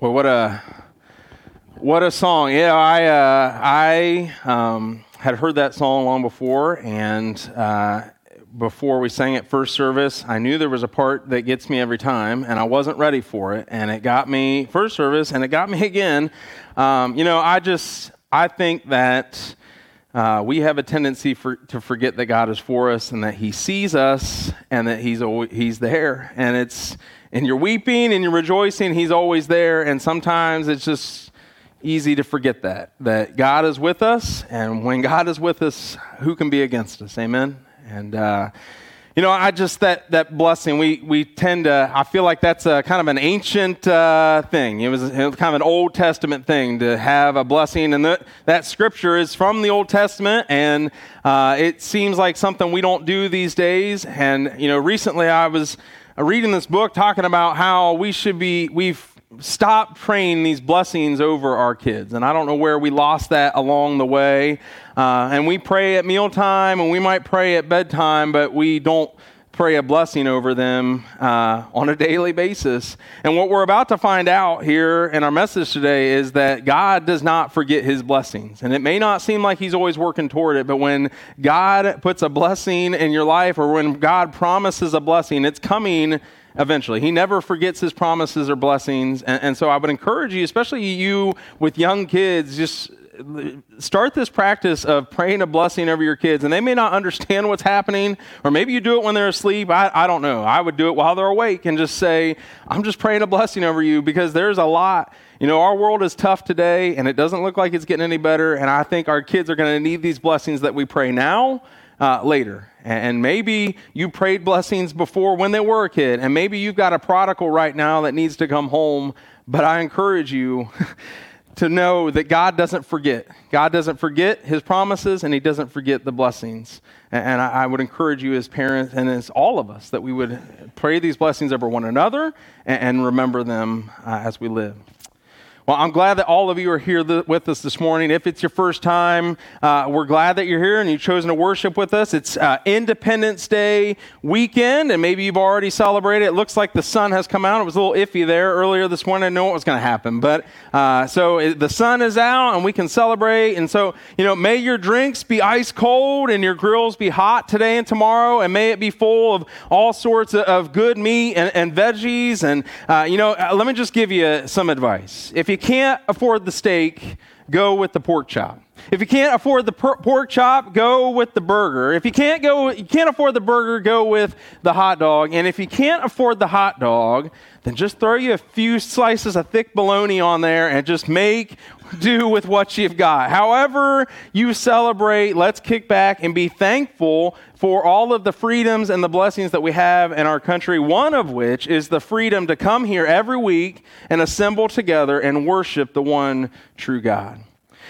Well, what a what a song! Yeah, I uh, I um, had heard that song long before, and uh, before we sang it first service, I knew there was a part that gets me every time, and I wasn't ready for it, and it got me first service, and it got me again. Um, you know, I just I think that. Uh, we have a tendency for, to forget that God is for us and that He sees us and that He's always, He's there. And it's and you're weeping and you're rejoicing, He's always there. And sometimes it's just easy to forget that, that God is with us. And when God is with us, who can be against us? Amen. And, uh, you know, I just, that, that blessing, we, we tend to, I feel like that's a kind of an ancient uh, thing. It was, it was, kind of an Old Testament thing to have a blessing. And that that scripture is from the Old Testament. And uh, it seems like something we don't do these days. And, you know, recently I was reading this book talking about how we should be, we've stopped praying these blessings over our kids. And I don't know where we lost that along the way. Uh, and we pray at mealtime and we might pray at bedtime, but we don't pray a blessing over them uh, on a daily basis. And what we're about to find out here in our message today is that God does not forget his blessings. And it may not seem like he's always working toward it, but when God puts a blessing in your life or when God promises a blessing, it's coming eventually. He never forgets his promises or blessings. And, and, so I would encourage you, especially you with young kids, just start this practice of praying a blessing over your kids. And they may not understand what's happening, or maybe you do it when they're asleep. I, I don't know. I would do it while they're awake and just say, I'm just praying a blessing over you because there's a lot. You know, our world is tough today, and it doesn't look like it's getting any better. And I think our kids are going to need these blessings that we pray now. Uh, later. And maybe you prayed blessings before when they were a kid, and maybe you've got a prodigal right now that needs to come home. But I encourage you to know that God doesn't forget. God doesn't forget his promises and he doesn't forget the blessings. And I, would encourage you as parents and as all of us that we would pray these blessings over one another and, remember them uh, as we live. Well, I'm glad that all of you are here th- with us this morning. If it's your first time, uh, we're glad that you're here and you've chosen to worship with us. It's uh, Independence Day weekend, and maybe you've already celebrated. It looks like the sun has come out. It was a little iffy there earlier this morning. I didn't know what was going to happen, but uh, so it, the sun is out and we can celebrate. And so, you know, may your drinks be ice cold and your grills be hot today and tomorrow, and may it be full of all sorts of, of good meat and, and veggies. And, uh, you know, uh, let me just give you some advice. If you you can't afford the steak, go with the pork chop. If you can't afford the pork chop, go with the burger. If you can't go, you can't afford the burger, go with the hot dog. And if you can't afford the hot dog, then just throw you a few slices of thick bologna on there and just make do with what you've got. However, you celebrate, let's kick back and be thankful for all of the freedoms and the blessings that we have in our country, one of which is the freedom to come here every week and assemble together and worship the one true God.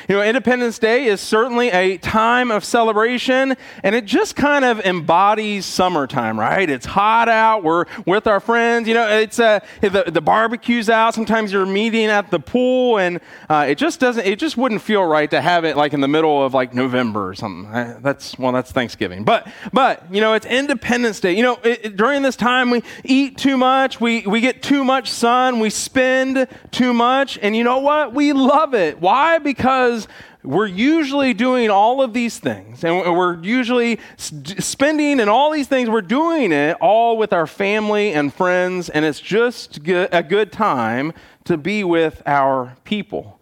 You know, Independence Day is certainly a time of celebration, and it just kind of embodies summertime, right? It's hot out. We're with our friends. You know, it's uh, the, the barbecue's out. Sometimes you're meeting at the pool, and uh, it just doesn't. It just wouldn't feel right to have it like in the middle of like November or something. That's well, that's Thanksgiving, but but you know, it's Independence Day. You know, it, it, during this time we eat too much. We we get too much sun. We spend too much, and you know what? We love it. Why? Because because we're usually doing all of these things and we're usually spending and all these things we're doing it all with our family and friends and it's just a good time to be with our people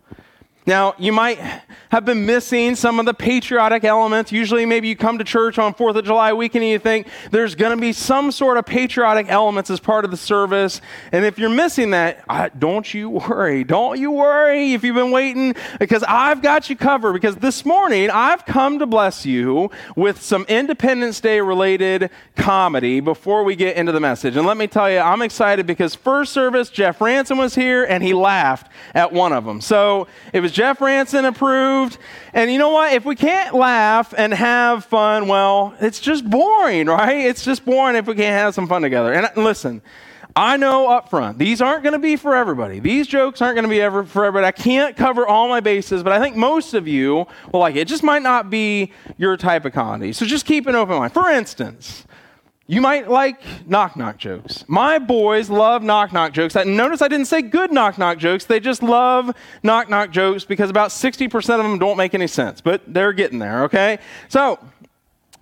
now, you might have been missing some of the patriotic elements. Usually, maybe you come to church on 4th of July weekend and you think there's going to be some sort of patriotic elements as part of the service. And if you're missing that, don't you worry. Don't you worry if you've been waiting, because I've got you covered. Because this morning, I've come to bless you with some Independence Day related comedy before we get into the message. And let me tell you, I'm excited because first service, Jeff Ransom was here and he laughed at one of them. So it was Jeff Ranson approved. And you know what? If we can't laugh and have fun, well, it's just boring, right? It's just boring if we can't have some fun together. And listen, I know up front, these aren't going to be for everybody. These jokes aren't going to be ever for everybody. I can't cover all my bases, but I think most of you will like it. It just might not be your type of comedy. So just keep an open mind. For instance, You might like knock knock jokes. My boys love knock knock jokes. Notice I didn't say good knock knock jokes. They just love knock knock jokes because about 60% of them don't make any sense, but they're getting there, okay? So,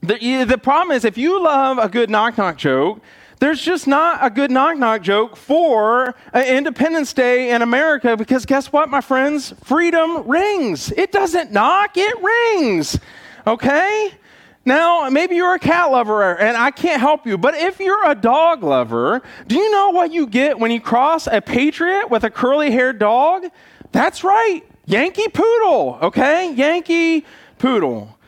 the, the problem is if you love a good knock knock joke, there's just not a good knock knock joke for Independence Day in America because guess what, my friends? Freedom rings. It doesn't knock, it rings. Okay? Now, maybe you're a cat lover and I can't help you, but if you're a dog lover, do you know what you get when you cross a patriot with a curly haired dog? That's right, Yankee Poodle, okay? Yankee Poodle.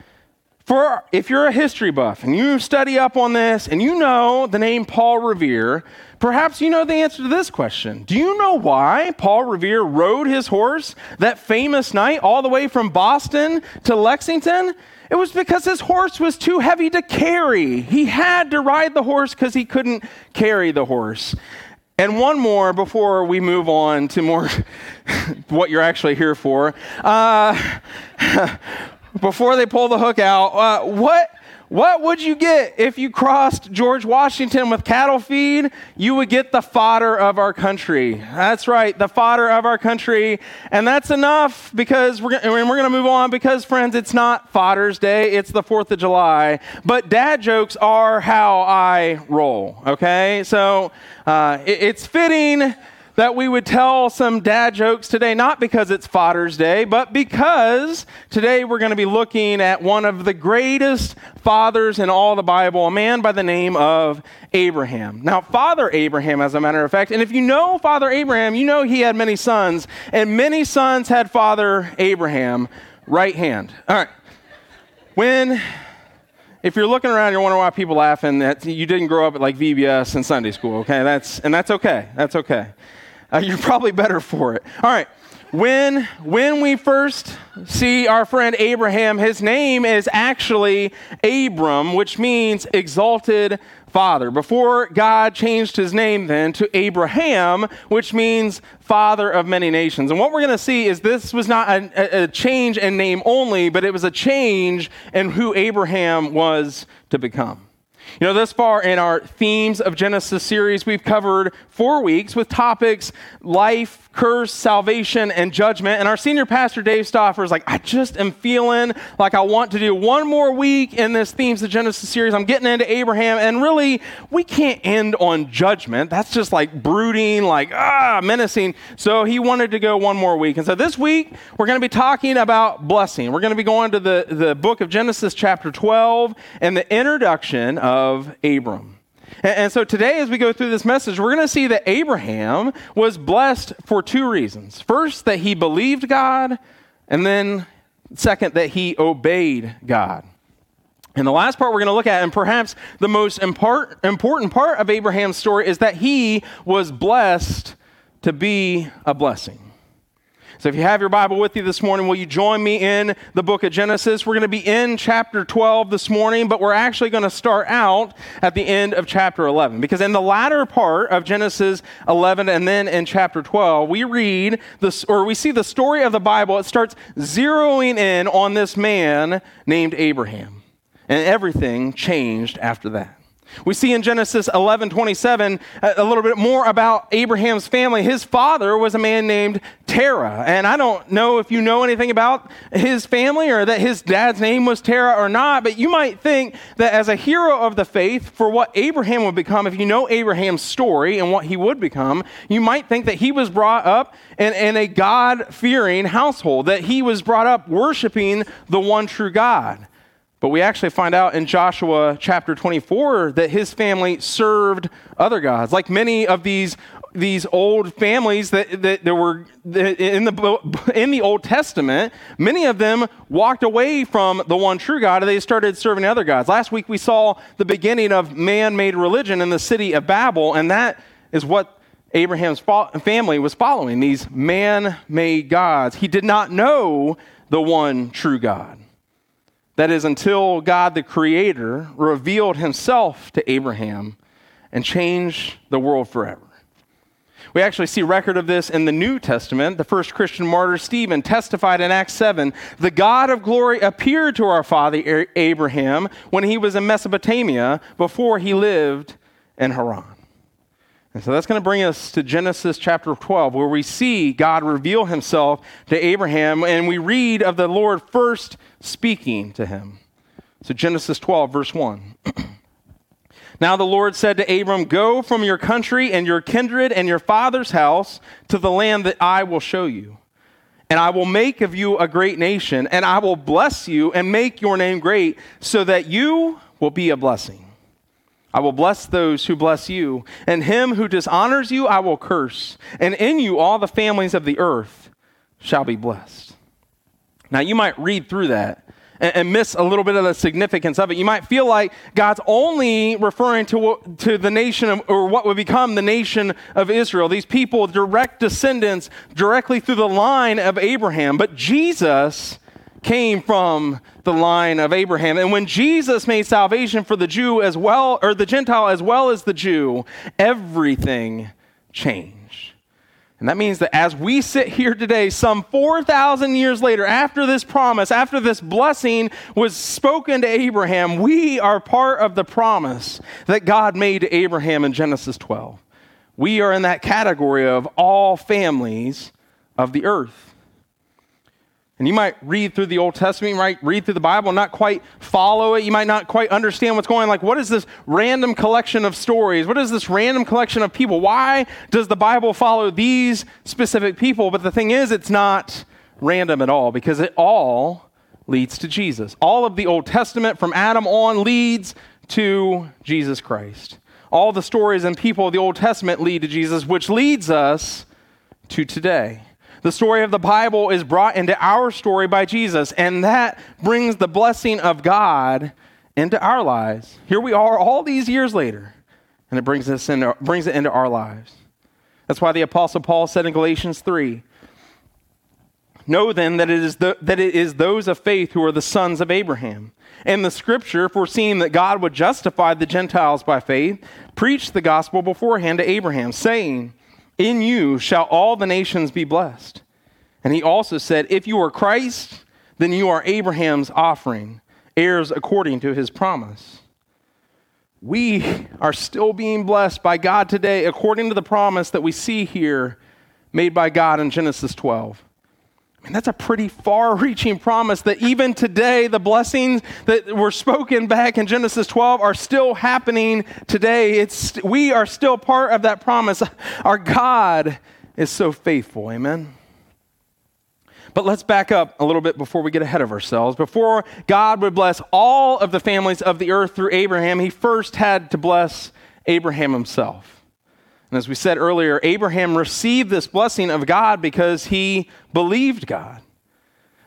For if you're a history buff and you study up on this and you know the name Paul Revere, perhaps you know the answer to this question. Do you know why Paul Revere rode his horse that famous night all the way from Boston to Lexington? It was because his horse was too heavy to carry. He had to ride the horse because he couldn't carry the horse. And one more before we move on to more what you're actually here for. Uh, before they pull the hook out, uh, what, what would you get if you crossed George Washington with cattle feed? You would get the fodder of our country. That's right, the fodder of our country. And that's enough because we're, and we're going to move on because, friends, it's not Fodder's Day, it's the 4th of July. But dad jokes are how I roll, okay? So uh, it, it's fitting that we would tell some dad jokes today, not because it's Father's Day, but because today we're going to be looking at one of the greatest fathers in all the Bible, a man by the name of Abraham. Now, Father Abraham, as a matter of fact, and if you know Father Abraham, you know he had many sons, and many sons had Father Abraham. Right hand. All right. When if you're looking around, you're wondering why people laughing that you didn't grow up at like VBS and Sunday school, okay? That's and that's okay. That's okay. Uh, you're probably better for it. All right. When, when we first see our friend Abraham, his name is actually Abram, which means exalted father. Before God changed his name then to Abraham, which means father of many nations. And what we're going to see is this was not a, a change in name only, but it was a change in who Abraham was to become. You know, thus far in our Themes of Genesis series, we've covered four weeks with topics life, curse, salvation, and judgment. And our senior pastor, Dave Stoffer, is like, I just am feeling like I want to do one more week in this Themes of Genesis series. I'm getting into Abraham, and really, we can't end on judgment. That's just like brooding, like, ah, menacing. So he wanted to go one more week. And so this week, we're going to be talking about blessing. We're going to be going to the, the book of Genesis, chapter 12, and the introduction of Abram. And, so today, as we go through this message, we're going to see that Abraham was blessed for two reasons. First, that he believed God, and then second, that he obeyed God. And the last part we're going to look at, and perhaps the most important part of Abraham's story, is that he was blessed to be a blessing. So if you have your Bible with you this morning, will you join me in the book of Genesis? We're going to be in chapter 12 this morning, but we're actually going to start out at the end of chapter 11. Because in the latter part of Genesis 11 and then in chapter 12, we read this, or we see the story of the Bible. It starts zeroing in on this man named Abraham. And everything changed after that. We see in Genesis 11 27 uh, a little bit more about Abraham's family. His father was a man named Terah. And I don't know if you know anything about his family or that his dad's name was Terah or not, but you might think that as a hero of the faith for what Abraham would become, if you know Abraham's story and what he would become, you might think that he was brought up in, in a God fearing household, that he was brought up worshiping the one true God. But we actually find out in Joshua chapter 24 that his family served other gods. Like many of these, these old families that, that there were in the, in the Old Testament, many of them walked away from the one true God and they started serving other gods. Last week we saw the beginning of man made religion in the city of Babel, and that is what Abraham's family was following these man made gods. He did not know the one true God. That is, until God the Creator revealed himself to Abraham and changed the world forever. We actually see record of this in the New Testament. The first Christian martyr, Stephen, testified in Acts 7 The God of glory appeared to our father Abraham when he was in Mesopotamia before he lived in Haran. And so that's going to bring us to Genesis chapter 12, where we see God reveal himself to Abraham, and we read of the Lord first speaking to him. So, Genesis 12, verse 1. Now the Lord said to Abram, Go from your country and your kindred and your father's house to the land that I will show you. And I will make of you a great nation, and I will bless you and make your name great, so that you will be a blessing. I will bless those who bless you, and him who dishonors you I will curse, and in you all the families of the earth shall be blessed. Now you might read through that and, and, miss a little bit of the significance of it. You might feel like God's only referring to, to the nation of, or what would become the nation of Israel, these people, direct descendants directly through the line of Abraham. But Jesus came from the line of Abraham. And when Jesus made salvation for the Jew as well, or the Gentile as well as the Jew, everything changed. And that means that as we sit here today, some 4,000 years later, after this promise, after this blessing was spoken to Abraham, we are part of the promise that God made to Abraham in Genesis 12. We are in that category of all families of the earth. And you might read through the Old Testament, you might read through the Bible not quite follow it. You might not quite understand what's going on. Like, what is this random collection of stories? What is this random collection of people? Why does the Bible follow these specific people? But the thing is, it's not random at all because it all leads to Jesus. All of the Old Testament from Adam on leads to Jesus Christ. All the stories and people of the Old Testament lead to Jesus, which leads us to today. The story of the Bible is brought into our story by Jesus, and that brings the blessing of God into our lives. Here we are all these years later, and it brings, us into, brings it into our lives. That's why the Apostle Paul said in Galatians 3 Know then that it, is the, that it is those of faith who are the sons of Abraham. And the scripture, foreseeing that God would justify the Gentiles by faith, preached the gospel beforehand to Abraham, saying, in you shall all the nations be blessed. And he also said, If you are Christ, then you are Abraham's offering, heirs according to his promise. We are still being blessed by God today according to the promise that we see here made by God in Genesis 12. And that's a pretty far reaching promise that even today, the blessings that were spoken back in Genesis 12 are still happening today. It's, we are still part of that promise. Our God is so faithful. Amen. But let's back up a little bit before we get ahead of ourselves. Before God would bless all of the families of the earth through Abraham, he first had to bless Abraham himself. And as we said earlier, Abraham received this blessing of God because he believed God.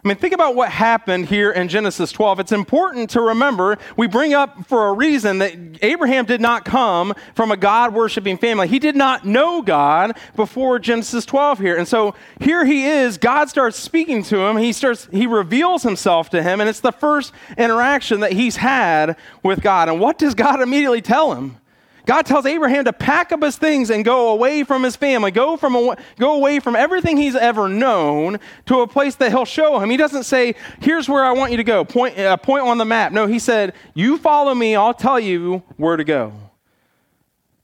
I mean, think about what happened here in Genesis 12. It's important to remember, we bring up for a reason that Abraham did not come from a God worshiping family. He did not know God before Genesis 12 here. And so here he is, God starts speaking to him. He starts he reveals himself to him, and it's the first interaction that he's had with God. And what does God immediately tell him? God tells Abraham to pack up his things and go away from his family, go, from a, go away from everything he's ever known to a place that he'll show him. He doesn't say, Here's where I want you to go, point, uh, point on the map. No, he said, You follow me, I'll tell you where to go.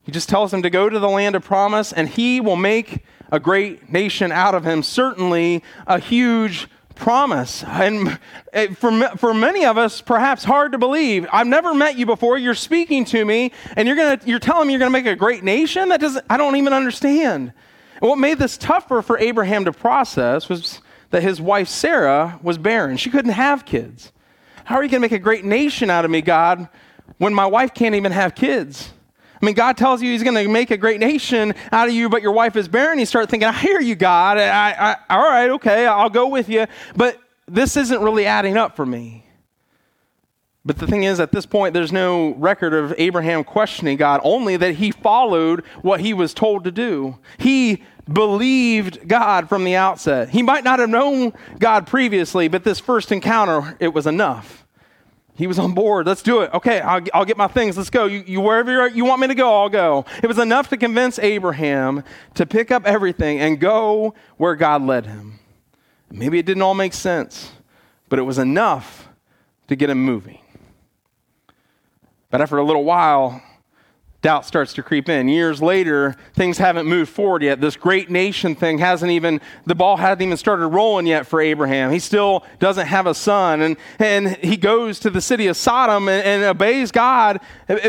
He just tells him to go to the land of promise, and he will make a great nation out of him, certainly a huge promise. And eh, for, for many of us, perhaps hard to believe. I've never met you before. You're speaking to me, and you're, gonna, you're telling me you're to make a great nation? That doesn't, I don't even understand. And what made this tougher for Abraham to process was that his wife Sarah was barren. She couldn't have kids. How are you to make a great nation out of me, God, when my wife can't even have kids? I mean, God tells you He's going to make a great nation out of you, but your wife is barren. You start thinking, I hear you, God. I, I, all right, okay, I'll go with you. But this isn't really adding up for me. But the thing is, at this point, there's no record of Abraham questioning God, only that he followed what he was told to do. He believed God from the outset. He might not have known God previously, but this first encounter, it was enough. He was on board. Let's do it. Okay, I'll, I'll get my things. Let's go. You, you wherever you want me to go, I'll go. It was enough to convince Abraham to pick up everything and go where God led him. Maybe it didn't all make sense, but it was enough to get him moving. But after a little while, doubt starts to creep in. Years later, things haven't moved forward yet. This great nation thing hasn't even, the ball hasn't even started rolling yet for Abraham. He still doesn't have a son. And, and he goes to the city of Sodom and, and obeys God.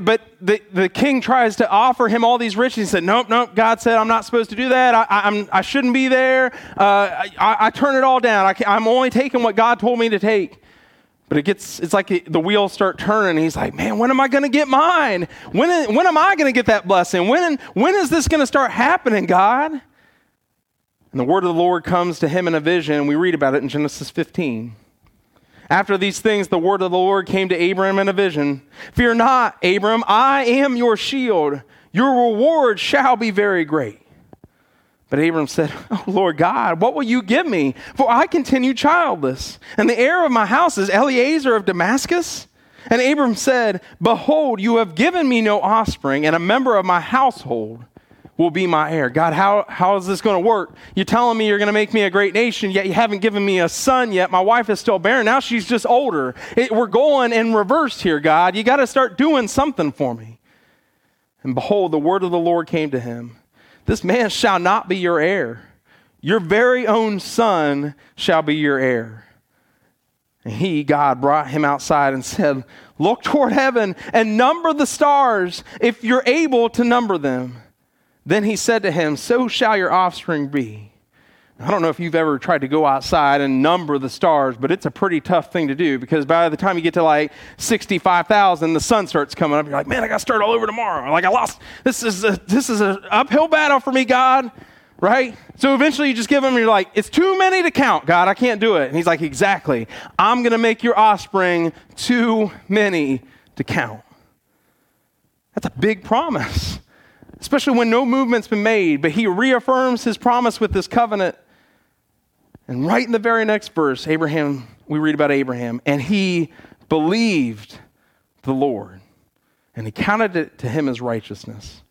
But the, the king tries to offer him all these riches. He said, Nope, nope. God said, I'm not supposed to do that. I, I'm, I shouldn't be there. Uh, I, I turn it all down. I I'm only taking what God told me to take. But it gets, it's like the wheels start turning. He's like, man, when am I going to get mine? When, when am I going to get that blessing? When, when is this going to start happening, God? And the word of the Lord comes to him in a vision. We read about it in Genesis 15. After these things, the word of the Lord came to Abram in a vision Fear not, Abram, I am your shield. Your reward shall be very great. But Abram said, Oh, Lord God, what will you give me? For I continue childless, and the heir of my house is Eliezer of Damascus. And Abram said, Behold, you have given me no offspring, and a member of my household will be my heir. God, how, how is this going to work? You're telling me you're going to make me a great nation, yet you haven't given me a son yet. My wife is still barren. Now she's just older. It, we're going in reverse here, God. You got to start doing something for me. And behold, the word of the Lord came to him. This man shall not be your heir. Your very own son shall be your heir. And he, God, brought him outside and said, Look toward heaven and number the stars if you're able to number them. Then he said to him, So shall your offspring be. I don't know if you've ever tried to go outside and number the stars, but it's a pretty tough thing to do because by the time you get to like 65,000, the sun starts coming up. You're like, man, I got to start all over tomorrow. Like I lost. This is a, this is an uphill battle for me, God. Right? So eventually you just give him, you're like, it's too many to count, God. I can't do it. And he's like, exactly. I'm going to make your offspring too many to count. That's a big promise, especially when no movement's been made. But he reaffirms his promise with this covenant and right in the very next verse, Abraham, we read about Abraham, and he believed the Lord, and he counted it to him as righteousness.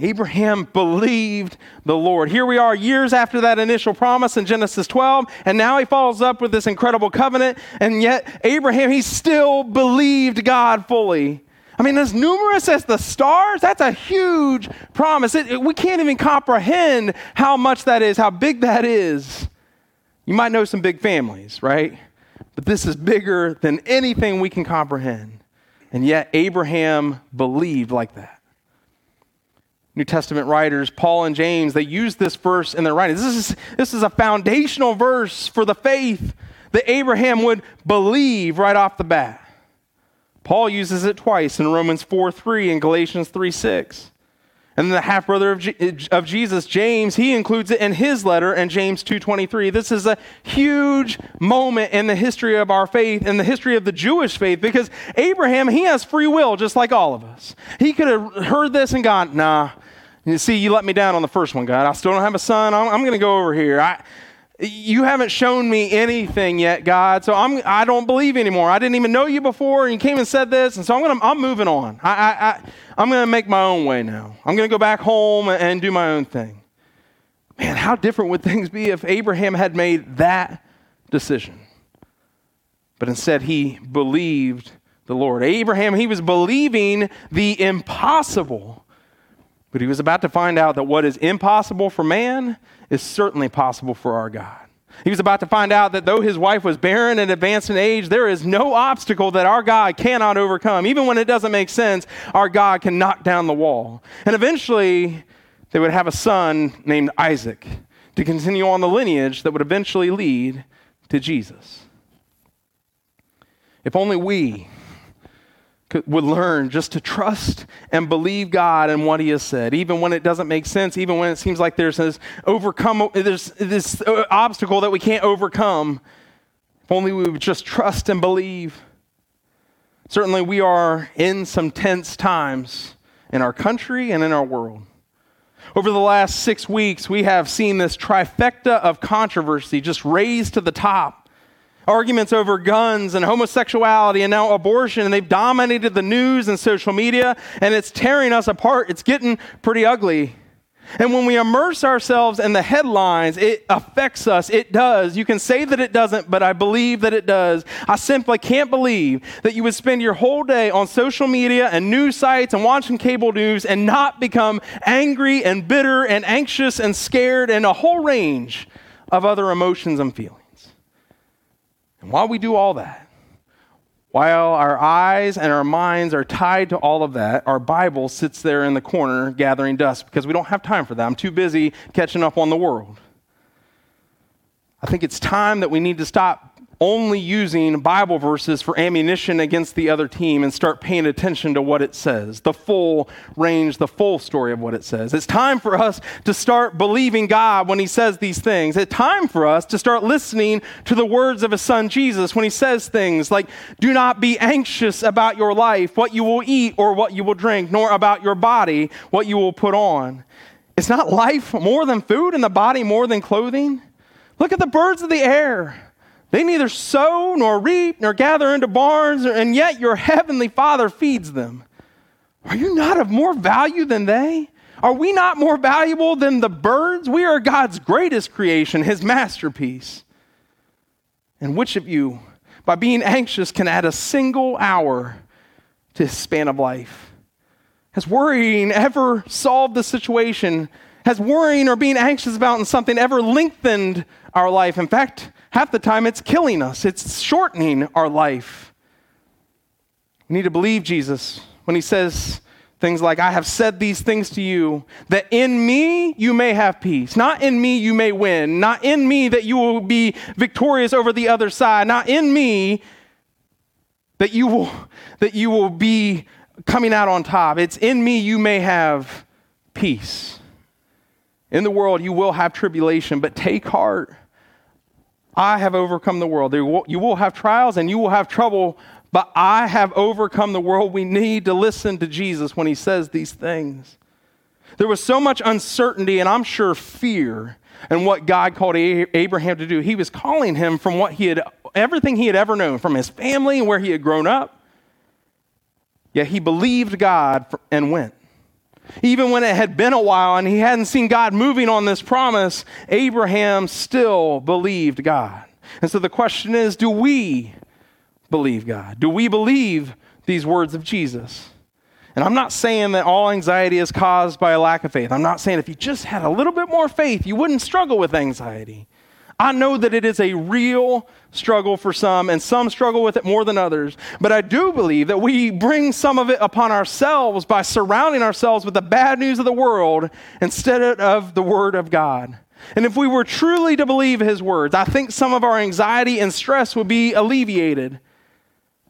Abraham believed the Lord. Here we are years after that initial promise in Genesis 12, and now he follows up with this incredible covenant, and yet Abraham, he still believed God fully. I mean, as numerous as the stars, that's a huge promise. It, it, we can't even comprehend how much that is, how big that is. You might know some big families, right? But this is bigger than anything we can comprehend. And yet, Abraham believed like that. New Testament writers, Paul and James, they use this verse in their writings. This is, this is a foundational verse for the faith that Abraham would believe right off the bat. Paul uses it twice in Romans 4 3 and Galatians 3 6. And then the half brother of, of Jesus, James, he includes it in his letter in James 2:23. This is a huge moment in the history of our faith, in the history of the Jewish faith, because Abraham, he has free will just like all of us. He could have heard this and gone, nah. You see, you let me down on the first one, God. I still don't have a son. I'm, I'm going to go over here. I, you haven't shown me anything yet, God. So I'm, I don't believe anymore. I didn't even know you before, and you came and said this, and so I'm gonna, I'm moving on. I, I, I, I'm gonna make my own way now. I'm gonna go back home and, and do my own thing. Man, how different would things be if Abraham had made that decision? But instead, he believed the Lord. Abraham, he was believing the impossible. But he was about to find out that what is impossible for man is certainly possible for our God. He was about to find out that though his wife was barren and advanced in age, there is no obstacle that our God cannot overcome. Even when it doesn't make sense, our God can knock down the wall. And eventually, they would have a son named Isaac to continue on the lineage that would eventually lead to Jesus. If only we would learn just to trust and believe God and what He has said, even when it doesn't make sense, even when it seems like there's this overcome, there's this uh, obstacle that we can't overcome. If only we would just trust and believe. Certainly, we are in some tense times in our country and in our world. Over the last six weeks, we have seen this trifecta of controversy just raised to the top arguments over guns and homosexuality and now abortion, and they've dominated the news and social media, and it's tearing us apart. It's getting pretty ugly. And when we immerse ourselves in the headlines, it affects us. It does. You can say that it doesn't, but I believe that it does. I simply can't believe that you would spend your whole day on social media and news sites and watching cable news and not become angry and bitter and anxious and scared and a whole range of other emotions and feelings. And while we do all that, while our eyes and our minds are tied to all of that, our Bible sits there in the corner gathering dust because we don't have time for that. I'm too busy catching up on the world. I think it's time that we need to stop only using Bible verses for ammunition against the other team and start paying attention to what it says, the full range, the full story of what it says. It's time for us to start believing God when He says these things. It's time for us to start listening to the words of His Son Jesus when He says things like, Do not be anxious about your life, what you will eat or what you will drink, nor about your body, what you will put on. It's not life more than food and the body more than clothing. Look at the birds of the air. They neither sow nor reap nor gather into barns, and yet your heavenly Father feeds them. Are you not of more value than they? Are we not more valuable than the birds? We are God's greatest creation, his masterpiece. And which of you, by being anxious, can add a single hour to his span of life? Has worrying ever solved the situation? Has worrying or being anxious about something ever lengthened our life? In fact, half the time it's killing us, it's shortening our life. We need to believe Jesus when he says things like, I have said these things to you, that in me you may have peace. Not in me you may win. Not in me that you will be victorious over the other side. Not in me that you will, that you will be coming out on top. It's in me you may have peace. In the world you will have tribulation, but take heart. I have overcome the world. You will have trials and you will have trouble, but I have overcome the world. We need to listen to Jesus when he says these things. There was so much uncertainty and I'm sure fear in what God called Abraham to do. He was calling him from what he had, everything he had ever known, from his family and where he had grown up. Yet he believed God and went. Even when it had been a while and he hadn't seen God moving on this promise, Abraham still believed God. And so the question is do we believe God? Do we believe these words of Jesus? And I'm not saying that all anxiety is caused by a lack of faith. I'm not saying if you just had a little bit more faith, you wouldn't struggle with anxiety. I know that it is a real struggle for some, and some struggle with it more than others. But I do believe that we bring some of it upon ourselves by surrounding ourselves with the bad news of the world instead of the Word of God. And if we were truly to believe His words, I think some of our anxiety and stress would be alleviated.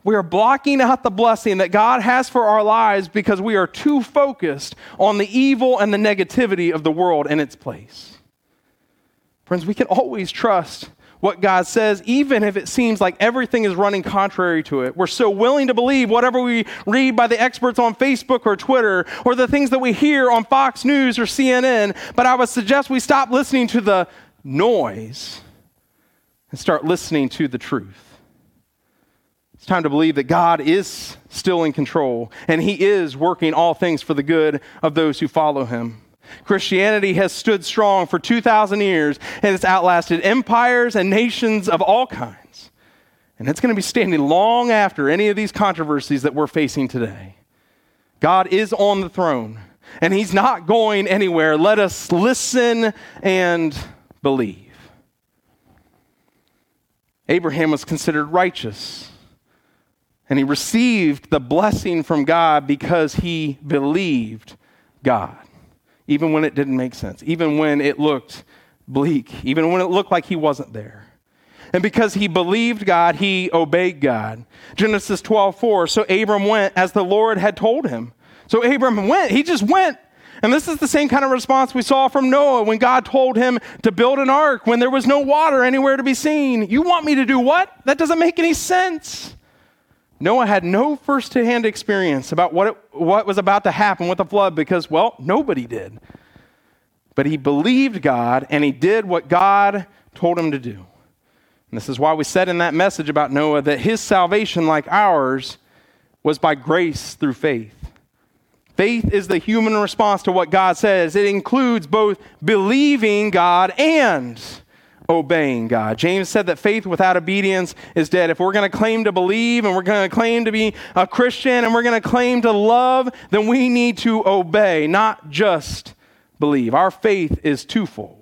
We are blocking out the blessing that God has for our lives because we are too focused on the evil and the negativity of the world in its place. Friends, we can always trust what God says, even if it seems like everything is running contrary to it. We're so willing to believe whatever we read by the experts on Facebook or Twitter or the things that we hear on Fox News or CNN. But I would suggest we stop listening to the noise and start listening to the truth. It's time to believe that God is still in control and He is working all things for the good of those who follow Him. Christianity has stood strong for 2,000 years and it's outlasted empires and nations of all kinds. And it's going to be standing long after any of these controversies that we're facing today. God is on the throne and he's not going anywhere. Let us listen and believe. Abraham was considered righteous and he received the blessing from God because he believed God even when it didn't make sense, even when it looked bleak, even when it looked like he wasn't there. And because he believed God, he obeyed God. Genesis 12, 4. So Abram went as the Lord had told him. So Abram went. He just went. And this is the same kind of response we saw from Noah when God told him to build an ark when there was no water anywhere to be seen. You want me to do what? That doesn't make any sense. Noah had no first hand experience about what, it, what was about to happen with the flood because, well, nobody did. But he believed God and he did what God told him to do. And this is why we said in that message about Noah that his salvation, like ours, was by grace through faith. Faith is the human response to what God says. It includes both believing God and obeying God. James said that faith without obedience is dead. If we're going to claim to believe and we're going to claim to be a Christian and we're going to claim to love, then we need to obey, not just believe. Our faith is twofold.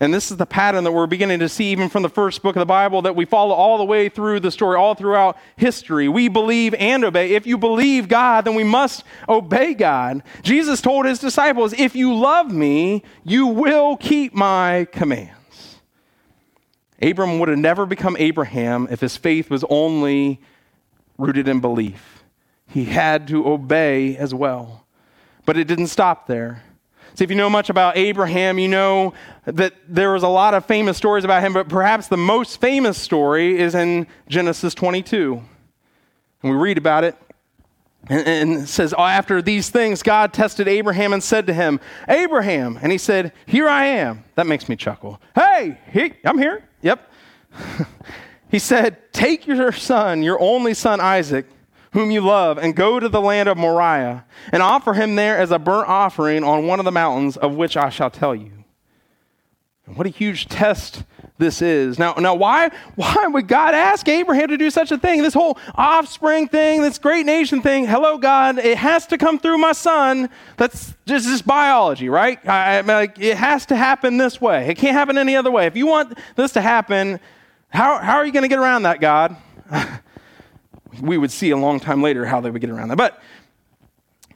And this is the pattern that we're beginning to see even from the first book of the Bible that we follow all the way through the story, all throughout history. We believe and obey. If you believe God, then we must obey God. Jesus told his disciples, If you love me, you will keep my commands. Abram would have never become Abraham if his faith was only rooted in belief. He had to obey as well. But it didn't stop there. See, if you know much about Abraham, you know that there was a lot of famous stories about him, but perhaps the most famous story is in Genesis 22. And we read about it. And, says, After these things, God tested Abraham and said to him, Abraham. And he said, Here I am. That makes me chuckle. Hey, he, I'm here. Yep. he said, Take your son, your only son Isaac, whom you love, and go to the land of Moriah, and offer him there as a burnt offering on one of the mountains of which I shall tell you. And what a huge test this is. Now, now why, why would God ask Abraham to do such a thing? This whole offspring thing, this great nation thing, hello, God, it has to come through my son. That's just this biology, right? I, I, like, it has to happen this way. It can't happen any other way. If you want this to happen, how, how are you going to get around that, God? we would see a long time later how they would get around that. But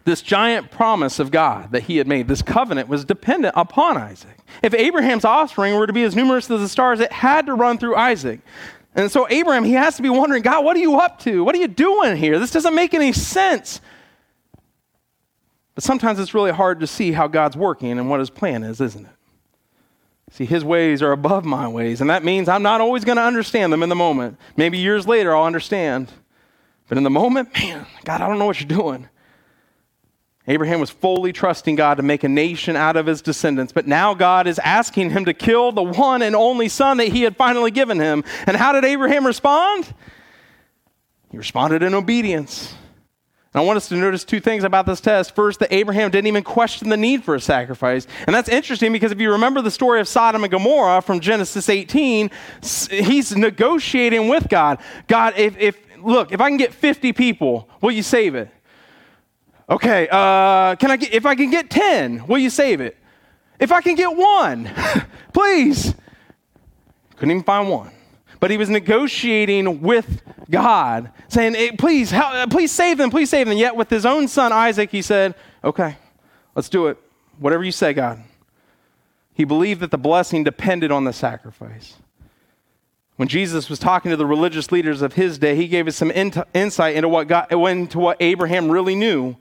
this giant promise of God that he had made, this covenant was dependent upon Isaac. If Abraham's offspring were to be as numerous as the stars, it had to run through Isaac. And so Abraham, he has to be wondering, God, what are you up to? What are you doing here? This doesn't make any sense. But sometimes it's really hard to see how God's working and what his plan is, isn't it? See, his ways are above my ways, and that means I'm not always going to understand them in the moment. Maybe years later I'll understand. But in the moment, man, God, I don't know what you're doing. Abraham was fully trusting God to make a nation out of his descendants, but now God is asking him to kill the one and only son that he had finally given him. And how did Abraham respond? He responded in obedience. And I want us to notice two things about this test. First, that Abraham didn't even question the need for a sacrifice. And that's interesting because if you remember the story of Sodom and Gomorrah from Genesis 18, he's negotiating with God. God, if, if look, if I can get 50 people, will you save it? Okay, uh, can I get, if I can get 10, will you save it? If I can get one, please. Couldn't even find one. But he was negotiating with God, saying, hey, please, help, uh, please save them, please save them. Yet with his own son Isaac, he said, okay, let's do it. Whatever you say, God. He believed that the blessing depended on the sacrifice. When Jesus was talking to the religious leaders of his day, he gave us some insight into what, God, into what Abraham really knew.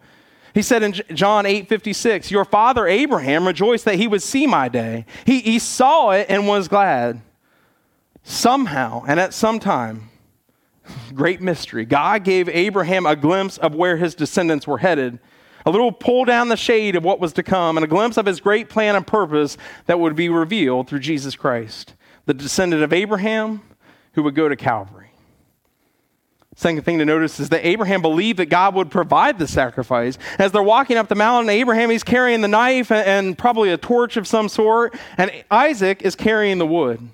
He said in John 8 56, Your father Abraham rejoiced that he would see my day. He, he saw it and was glad. Somehow and at some time, great mystery, God gave Abraham a glimpse of where his descendants were headed, a little pull down the shade of what was to come, and a glimpse of his great plan and purpose that would be revealed through Jesus Christ, the descendant of Abraham who would go to Calvary. Second thing to notice is that Abraham believed that God would provide the sacrifice. As they're walking up the mountain, Abraham he's carrying the knife and, and probably a torch of some sort, and Isaac is carrying the wood.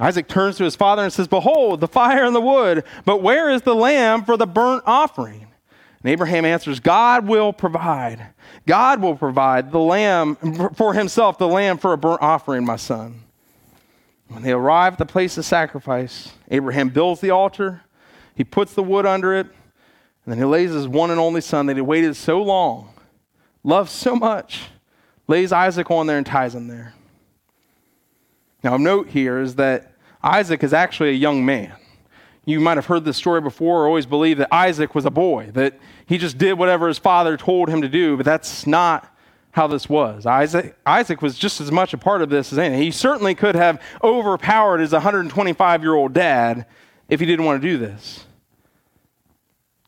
Isaac turns to his father and says, Behold, the fire and the wood, but where is the lamb for the burnt offering? And Abraham answers, God will provide. God will provide the lamb for himself, the lamb for a burnt offering, my son. When they arrive at the place of sacrifice, Abraham builds the altar he puts the wood under it, and then he lays his one and only son that he waited so long, loved so much, lays Isaac on there and ties him there. Now, a note here is that Isaac is actually a young man. You might have heard this story before or always believed that Isaac was a boy, that he just did whatever his father told him to do, but that's not how this was. Isaac, Isaac was just as much a part of this as anything. He certainly could have overpowered his 125 year old dad if he didn't want to do this.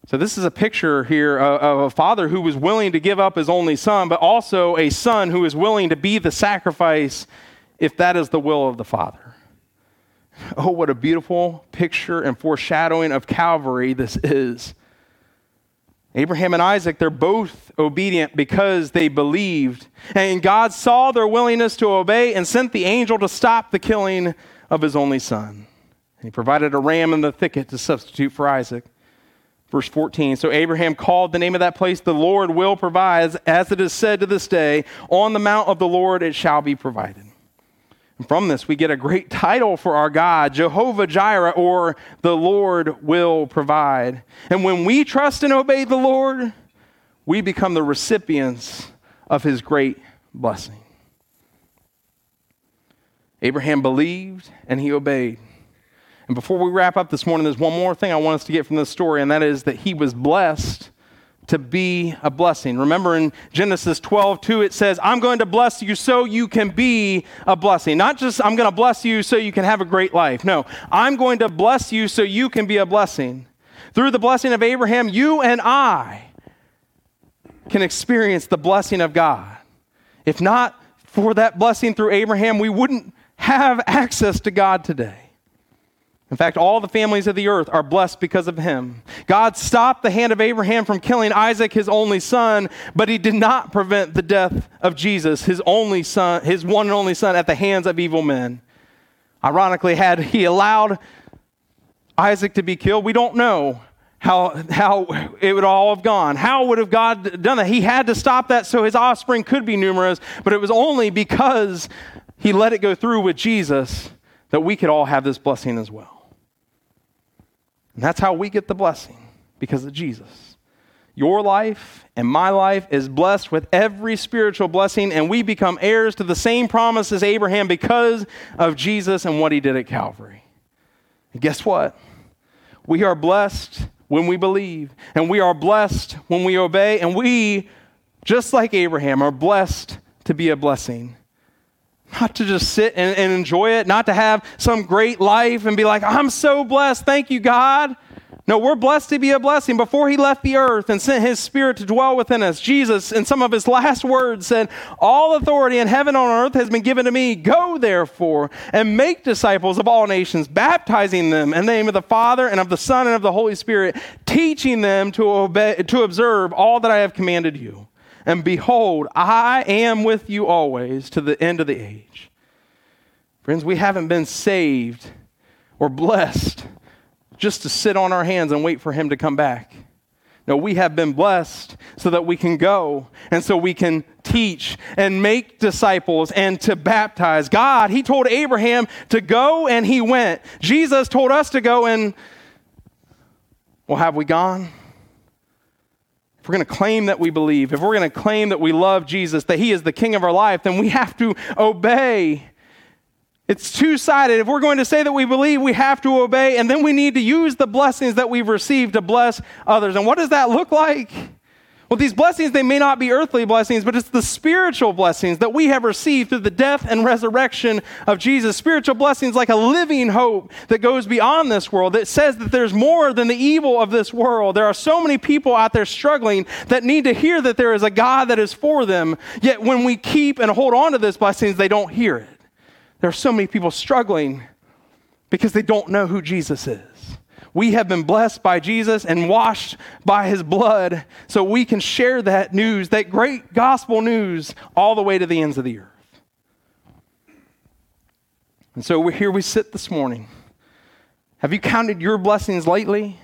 So, this is a picture here of a father who was willing to give up his only son, but also a son who is willing to be the sacrifice if that is the will of the father. Oh, what a beautiful picture and foreshadowing of Calvary this is. Abraham and Isaac, they're both obedient because they believed. And God saw their willingness to obey and sent the angel to stop the killing of his only son. And he provided a ram in the thicket to substitute for Isaac. Verse 14 So Abraham called the name of that place, The Lord will provide, as it is said to this day, On the mount of the Lord it shall be provided. And from this, we get a great title for our God, Jehovah Jireh, or the Lord will provide. And when we trust and obey the Lord, we become the recipients of his great blessing. Abraham believed and he obeyed. And before we wrap up this morning, there's one more thing I want us to get from this story, and that is that he was blessed to be a blessing. Remember in Genesis 12, 2, it says, I'm going to bless you so you can be a blessing. Not just I'm going to bless you so you can have a great life. No, I'm going to bless you so you can be a blessing. Through the blessing of Abraham, you and I can experience the blessing of God. If not for that blessing through Abraham, we wouldn't have access to God today. In fact, all the families of the earth are blessed because of him. God stopped the hand of Abraham from killing Isaac, his only son, but he did not prevent the death of Jesus, his only son, his one and only son, at the hands of evil men. Ironically, had he allowed Isaac to be killed, we don't know how, how it would all have gone. How would have God done that? He had to stop that so his offspring could be numerous, but it was only because he let it go through with Jesus that we could all have this blessing as well. And that's how we get the blessing because of Jesus. Your life and my life is blessed with every spiritual blessing, and we become heirs to the same promise as Abraham because of Jesus and what he did at Calvary. And guess what? We are blessed when we believe, and we are blessed when we obey, and we, just like Abraham, are blessed to be a blessing not to just sit and, and, enjoy it, not to have some great life and be like, I'm so blessed. Thank you, God. No, we're blessed to be a blessing. Before he left the earth and sent his spirit to dwell within us, Jesus, in some of his last words, said, All authority in heaven and on earth has been given to me. Go, therefore, and make disciples of all nations, baptizing them in the name of the Father and of the Son and of the Holy Spirit, teaching them to, obey, to observe all that I have commanded you. And behold, I am with you always to the end of the age. Friends, we haven't been saved or blessed just to sit on our hands and wait for Him to come back. No, we have been blessed so that we can go and so we can teach and make disciples and to baptize. God, He told Abraham to go and He went. Jesus told us to go and, well, have we gone? We're going to claim that we believe, if we're going to claim that we love Jesus, that He is the King of our life, then we have to obey. It's two sided. If we're going to say that we believe, we have to obey, and then we need to use the blessings that we've received to bless others. And what does that look like? Well, these blessings, they may not be earthly blessings, but it's the spiritual blessings that we have received through the death and resurrection of Jesus. Spiritual blessings like a living hope that goes beyond this world, that says that there's more than the evil of this world. There are so many people out there struggling that need to hear that there is a God that is for them, yet when we keep and hold on to these blessings, they don't hear it. There are so many people struggling because they don't know who Jesus is. We have been blessed by Jesus and washed by his blood so we can share that news, that great gospel news, all the way to the ends of the earth. And so here we sit this morning. Have you counted your blessings lately?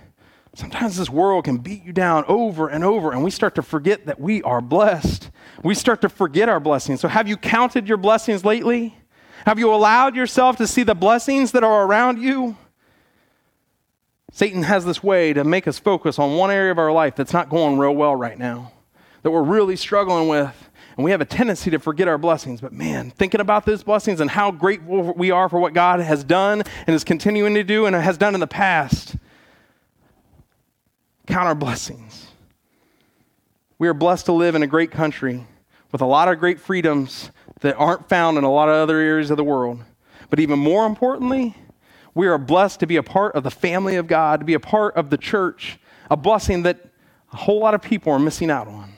Sometimes this world can beat you down over and over, and we start to forget that we are blessed. We start to forget our blessings. So, have you counted your blessings lately? Have you allowed yourself to see the blessings that are around you? Satan has this way to make us focus on one area of our life that's not going real well right now, that we're really struggling with. And we have a tendency to forget our blessings. But man, thinking about those blessings and how grateful we are for what God has done and is continuing to do and has done in the past, count our blessings. We are blessed to live in a great country with a lot of great freedoms that aren't found in a lot of other areas of the world. But even more importantly, we are blessed to be a part of the family of God, to be a part of the church, a blessing that a whole lot of people are missing out on.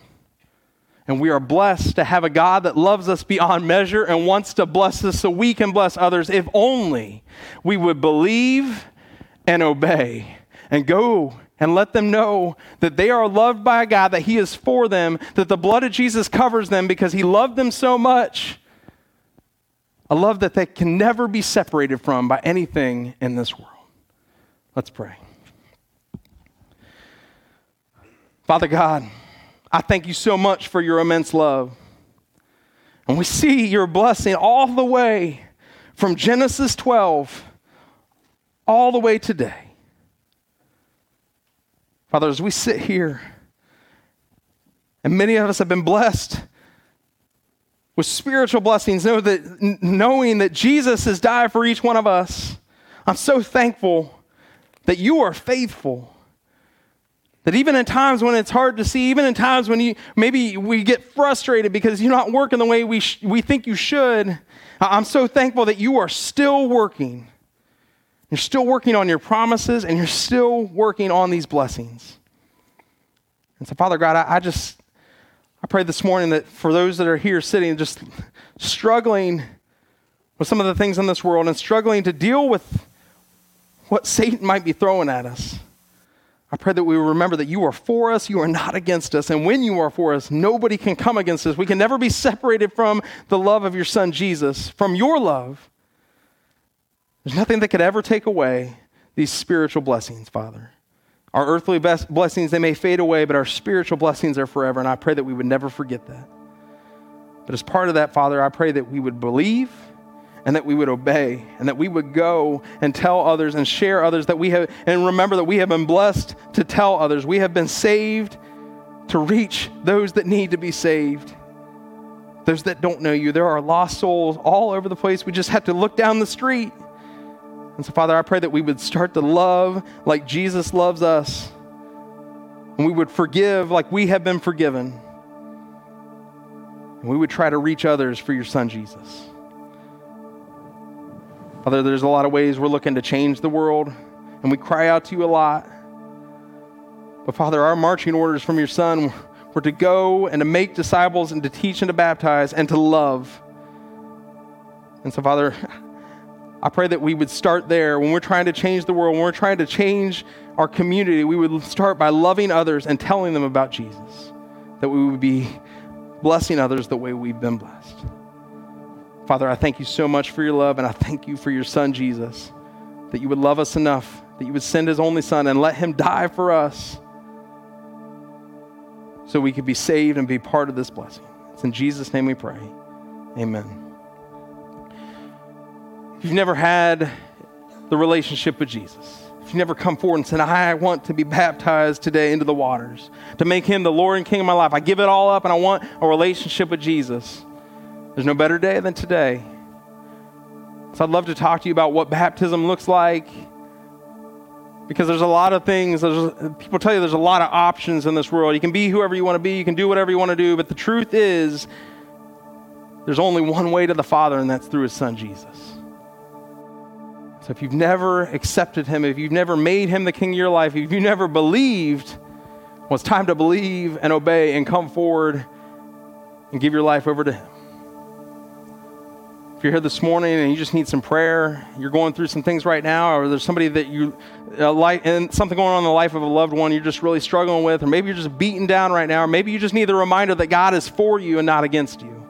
And we are blessed to have a God that loves us beyond measure and wants to bless us so we can bless others if only we would believe and obey and go and let them know that they are loved by a God, that He is for them, that the blood of Jesus covers them because He loved them so much. A love that they can never be separated from by anything in this world. Let's pray. Father God, I thank you so much for your immense love. And we see your blessing all the way from Genesis 12 all the way today. Father, as we sit here, and many of us have been blessed with spiritual blessings, know that, knowing that Jesus has died for each one of us, I'm so thankful that you are faithful that even in times when it's hard to see, even in times when you maybe we get frustrated because you're not working the way we, sh- we think you should, I'm so thankful that you are still working. You're still working on your promises and you're still working on these blessings. And so, Father God, I, I just I pray this morning that for those that are here sitting just struggling with some of the things in this world and struggling to deal with what Satan might be throwing at us. I pray that we remember that you are for us, you are not against us. And when you are for us, nobody can come against us. We can never be separated from the love of your son Jesus, from your love. There's nothing that could ever take away these spiritual blessings, Father. Our earthly blessings, they may fade away, but our spiritual blessings are forever. And I pray that we would never forget that. But as part of that, Father, I pray that we would believe and that we would obey and that we would go and tell others and share others that we have and remember that we have been blessed to tell others we have been saved to reach those that need to be saved those that don't know you there are lost souls all over the place we just have to look down the street and so father i pray that we would start to love like jesus loves us and we would forgive like we have been forgiven and we would try to reach others for your son jesus Father, there's a lot of ways we're looking to change the world, and we cry out to you a lot. But Father, our marching orders from your Son were to go and to make disciples and to teach and to baptize and to love. And so, Father, I pray that we would start there when we're trying to change the world, when we're trying to change our community, we would start by loving others and telling them about Jesus, that we would be blessing others the way we've been blessed. Father, I thank you so much for your love, and I thank you for your son, Jesus, that you would love us enough, that you would send his only son and let him die for us so we could be saved and be part of this blessing. It's in Jesus' name we pray. Amen. You've never had the relationship with Jesus, if you've never come forward and said, I want to be baptized today into the waters, to make him the Lord and King of my life, I give it all up and I want a relationship with Jesus there's no better day than today. So I'd love to talk to you about what baptism looks like. Because there's a lot of things, people tell you there's a lot of options in this world. You can be whoever you want to be, you can do whatever you want to do, but the truth is, there's only one way to the Father, and that's through His Son, Jesus. So if you've never accepted Him, if you've never made Him the King of your life, if you've never believed, well, it's time to believe and obey and come forward and give your life over to Him If you're here this morning and you just need some prayer, you're going through some things right now, or there's somebody that you uh, like and something going on in the life of a loved one you're just really struggling with, or maybe you're just beaten down right now, or maybe you just need the reminder that God is for you and not against you.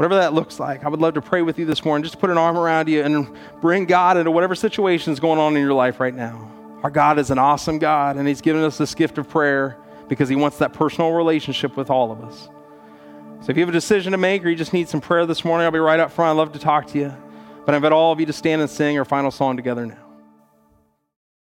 Whatever that looks like, I would love to pray with you this morning. Just put an arm around you and bring God into whatever situation is going on in your life right now. Our God is an awesome God, and He's given us this gift of prayer because He wants that personal relationship with all of us. So if you have a decision to make or you just need some prayer this morning, I'll be right up front. I'd love to talk to you. But I invite all of you to stand and sing our final song together now.